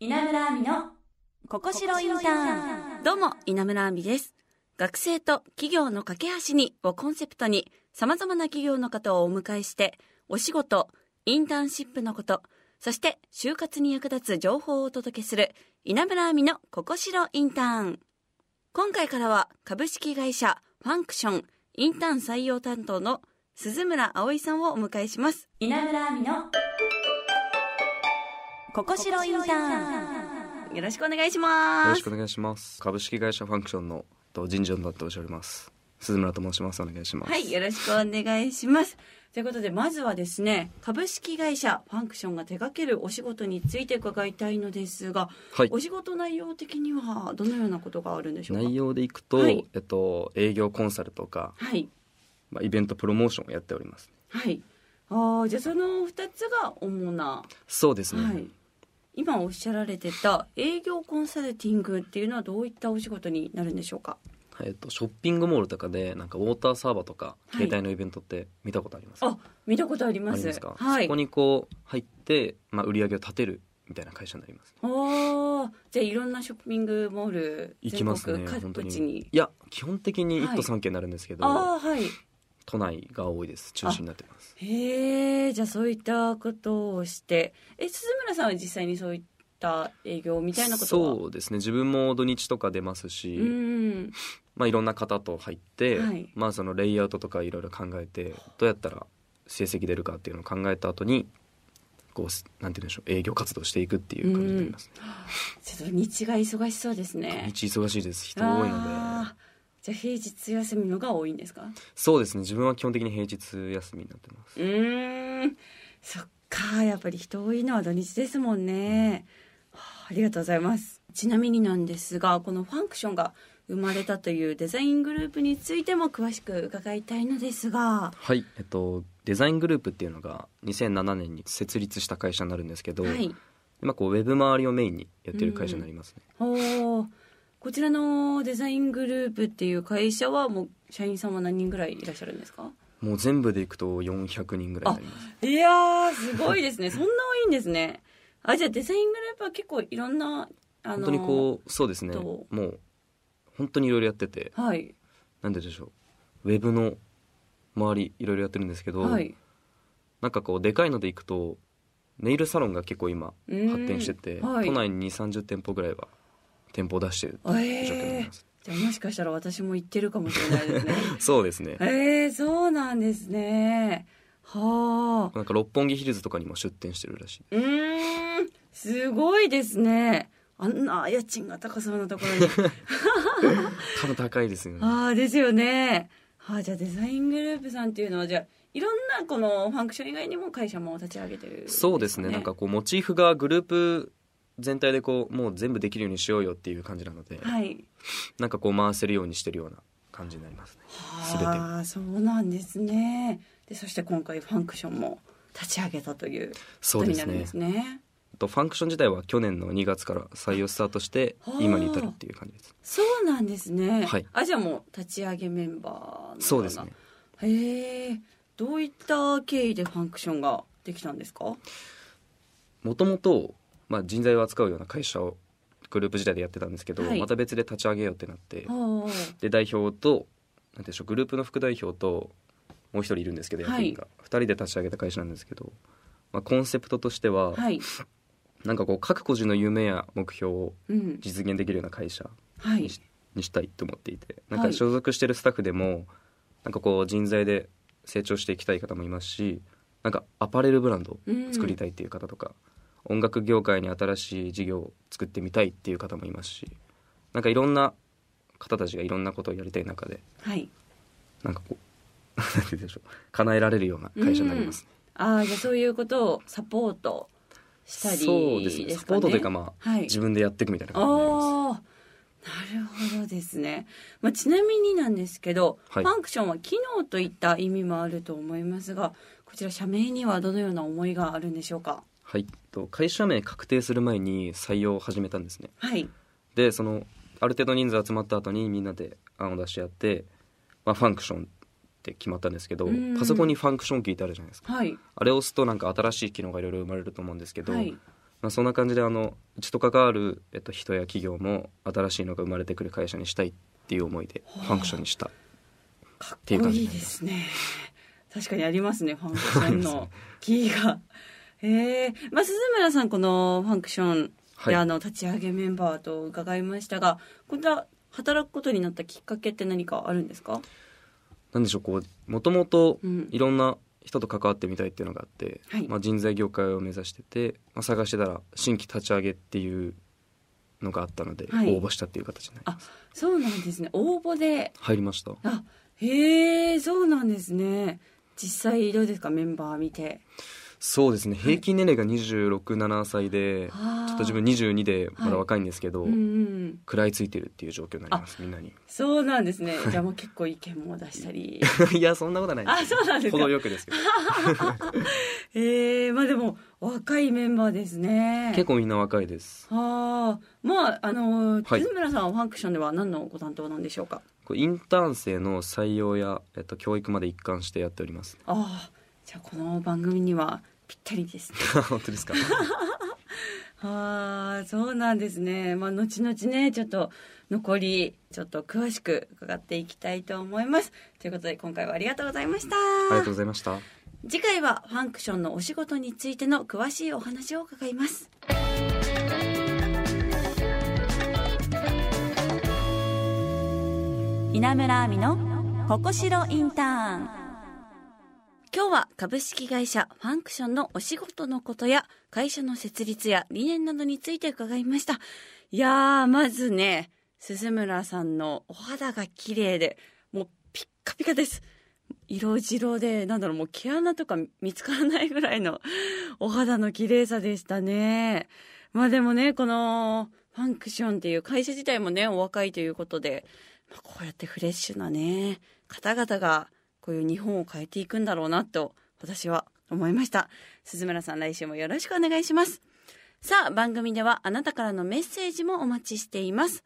稲村亜美のここしろインターンどうも、稲村亜美です。学生と企業の架け橋にをコンセプトに、様々な企業の方をお迎えして、お仕事、インターンシップのこと、そして就活に役立つ情報をお届けする、稲村亜美のここしろインターン。今回からは株式会社ファンクションインターン採用担当の鈴村葵さんをお迎えします。稲村亜美のここしろインターンよろしくお願いしよますろしく。お願いします。株式会社ファンクションのと人事を担当しております。鈴村と申します。お願いします。はい、よろしくお願いします。ということで、まずはですね、株式会社ファンクションが手掛けるお仕事について伺いたいのですが、はいお仕事内容的にはどのようなことがあるんでしょうか？内容でいくと、はいえっと営業コンサルとか、はい。まあイベントプロモーションをやっております。はい。ああ、じゃあその二つが主な、そうですね。はい。今おっしゃられてた営業コンサルティングっていうのはどういったお仕事になるんでしょうか？えっとショッピングモールとかでなんかウォーターサーバーとかはい携帯のイベントって見たことありますか？あ、見たことあります。ありますか？はい。そこにこう入ってまあ売り上げを立てるみたいな会社になります。おーじゃあいろんなショッピングモール行きますね。各地にいや基本的にはい一都三県になるんですけど、ああはい都内が多いです。中心になってます。へえじゃあそういったことをして。え鈴村さんは実際にそういった営業みたいなことは？そうですね。自分も土日とか出ますし、うんまあ、いろんな方と入って、はい。まあ、そのレイアウトとかいろいろ考えてどうやったら成績出るかっていうのを考えた後にこうすなんて言うんでしょう営業活動していくっていう感じになります、ね。ちょっと日が忙しそうですね。土日忙しいです。人多いのあーじゃあ平日休みのが多いんですか？でそうですね。自分は基本的に平日休みになってます。うーん。そっか。やっぱり人多いのは土日ですもんね、はあありがとうございます。ちなみになんですがこのファンクションが生まれたというデザイングループについても詳しく伺いたいのですが。はい。えっとデザイングループっていうのが2007年に設立した会社になるんですけど、はい。今こうウェブ周りをメインにやってる会社になりますね、おーこちらのデザイングループっていう会社はもう社員さんは何人ぐらいいらっしゃるんですか？もう全部でいくと400人ぐらいになります。いやーすごいですね。そんな多いんですね。あじゃあデザイングループは結構いろんなあの本当にこうそうですね。どもう本当にいろいろやってて。はい。なんででしょう。ウェブの周りいろいろやってるんですけど、はい。なんかこうでかいのでいくとネイルサロンが結構今うん発展してて、はい。都内に2 3 0店舗ぐらいは店舗を出してる状況になります、じゃあもしかしたら私も行ってるかもしれないですね。そうですね。えー、そうなんですね。はあ。なんか六本木ヒルズとかにも出店してるらしい。うーん。すごいですね。あんな家賃が高そうなところに。多分高いですよね。ああですよね。はあじゃあデザイングループさんっていうのはじゃあいろんなこのファンクション以外にも会社も立ち上げてるんそうですね。なんかこうモチーフがグループ全体でこうもう全部できるようにしようよっていう感じなので、はい。なんかこう回せるようにしてるような感じになりますね。全てを。ああそうなんですね。でそして今回ファンクションも立ち上げたというそうになるんですね。とファンクション自体は去年の2月から採用スタートしてはあ。今に至るっていう感じです。そうなんですね。はい。あ、じゃあもう立ち上げメンバーそうですね。へえ。どういった経緯でファンクションができたんですか？もともとまあ人材を扱うような会社をグループ時代でやってたんですけど、はいまた別で立ち上げようってなってはで代表となんていうんでしょうグループの副代表ともう一人いるんですけどはい役員が、2人で立ち上げた会社なんですけど、まあ、コンセプトとしては、あ。はい。なんかこう各個人の夢や目標をうん。実現できるような会社はいにし,、たいと思っていてなんはいか所属してるスタッフでもなんかこう人材で成長していきたい方もいますしなんかアパレルブランドを作りたいっていう方とか、音楽業界に新しい事業を作ってみたいっていう方もいますしなんかいろんな方たちがいろんなことをやりたい中ではい。なんかこう なんて言うんでしょう叶えられるような会社になりますね、ああ、じゃあそういうことをサポートしたりですかね。そうですねサポートというかまあ、はい。自分でやっていくみたいな感じになりますああ。なるほどですね、まあ、ちなみになんですけど、はいファンクションは機能といった意味もあると思いますがこちら社名にはどのような思いがあるんでしょうか？はい。と会社名確定する前に採用を始めたんですね。はい。でそのある程度人数集まった後にみんなで案を出し合って、まあ、ファンクションって決まったんですけどうん。パソコンにファンクションキーってあるじゃないですか。はい。あれを押すとなんか新しい機能がいろいろ生まれると思うんですけど、はい。まあ、そんな感じであのうちと関わる、えっと、人や企業も新しいのが生まれてくる会社にしたいっていう思いでファンクションにした。かっていう感じですね。確かにありますねファンクションの キーがへえまあ鈴村さんこのファンクションはい。で、あの立ち上げメンバーと伺いましたがこんな働くことになったきっかけって何かあるんですか？なんでしょうこうもともとうん。いろんな人と関わってみたいっていうのがあって、はい。まあ、人材業界を目指してて、まあ、探してたら新規立ち上げっていうのがあったので、はい。応募したっていう形になりますそうなんですね。応募で。入りました。あへえそうなんですね。実際どうですか？メンバー見てそうですね。平均年齢が267歳で、ちょちょっと自分22でまだ若いんですけど、うんうん食らいついてるっていう状況になりますみんなに。そうなんですね。じゃあもう結構意見も出したり。いやそんなことはないあそうなんですか。程よくですけど。へえまあでも若いメンバーですね。結構みんな若いです。はあ。まああのはい。鈴村さんはファンクションでは何のご担当なんでしょうか？こうインターン生の採用や、えっと、教育まで一貫してやっております。ああじゃあこの番組にはぴったりですね。本当ですか？は あそうなんですね。まあ後々ねちょっと残りちょっと詳しく伺っていきたいと思います。ということで今回はありがとうございました。ありがとうございました。次回はファンクションのお仕事についての詳しいお話を伺います。稲村亜美のここしろインターン今日は株式会社ファンクションのお仕事のことや会社の設立や理念などについて伺いました。いやーまずね鈴村さんのお肌が綺麗でもうピッカピカです。色白でなんだろうもう毛穴とか見つからないぐらいのお肌の綺麗さでしたね。まあでもねこのファンクションっていう会社自体もねお若いということで、まあこうやってフレッシュなね方々がこういう日本を変えていくんだろうなと私は思いました。鈴村さん来週もよろしくお願いします。さあ番組ではあなたからのメッセージもお待ちしています。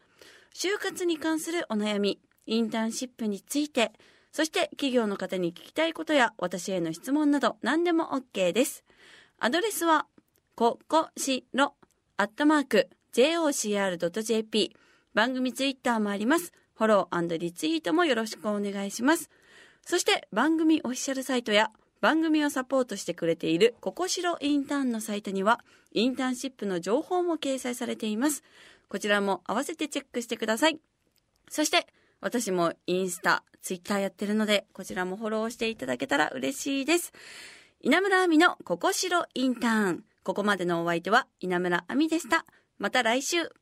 就活に関するお悩みインターンシップについてそして企業の方に聞きたいことや私への質問など何でも OK です。アドレスはここしろアットマーク jocr.jp 番組ツイッターもあります。フォローリツイートもよろしくお願いします。そして番組オフィシャルサイトや番組をサポートしてくれているココシロインターンのサイトにはインターンシップの情報も掲載されています。こちらも合わせてチェックしてください。そして私もインスタ、ツイッターやってるのでこちらもフォローしていただけたら嬉しいです。稲村亜美のココシロインターン。ここまでのお相手は稲村亜美でした。また来週。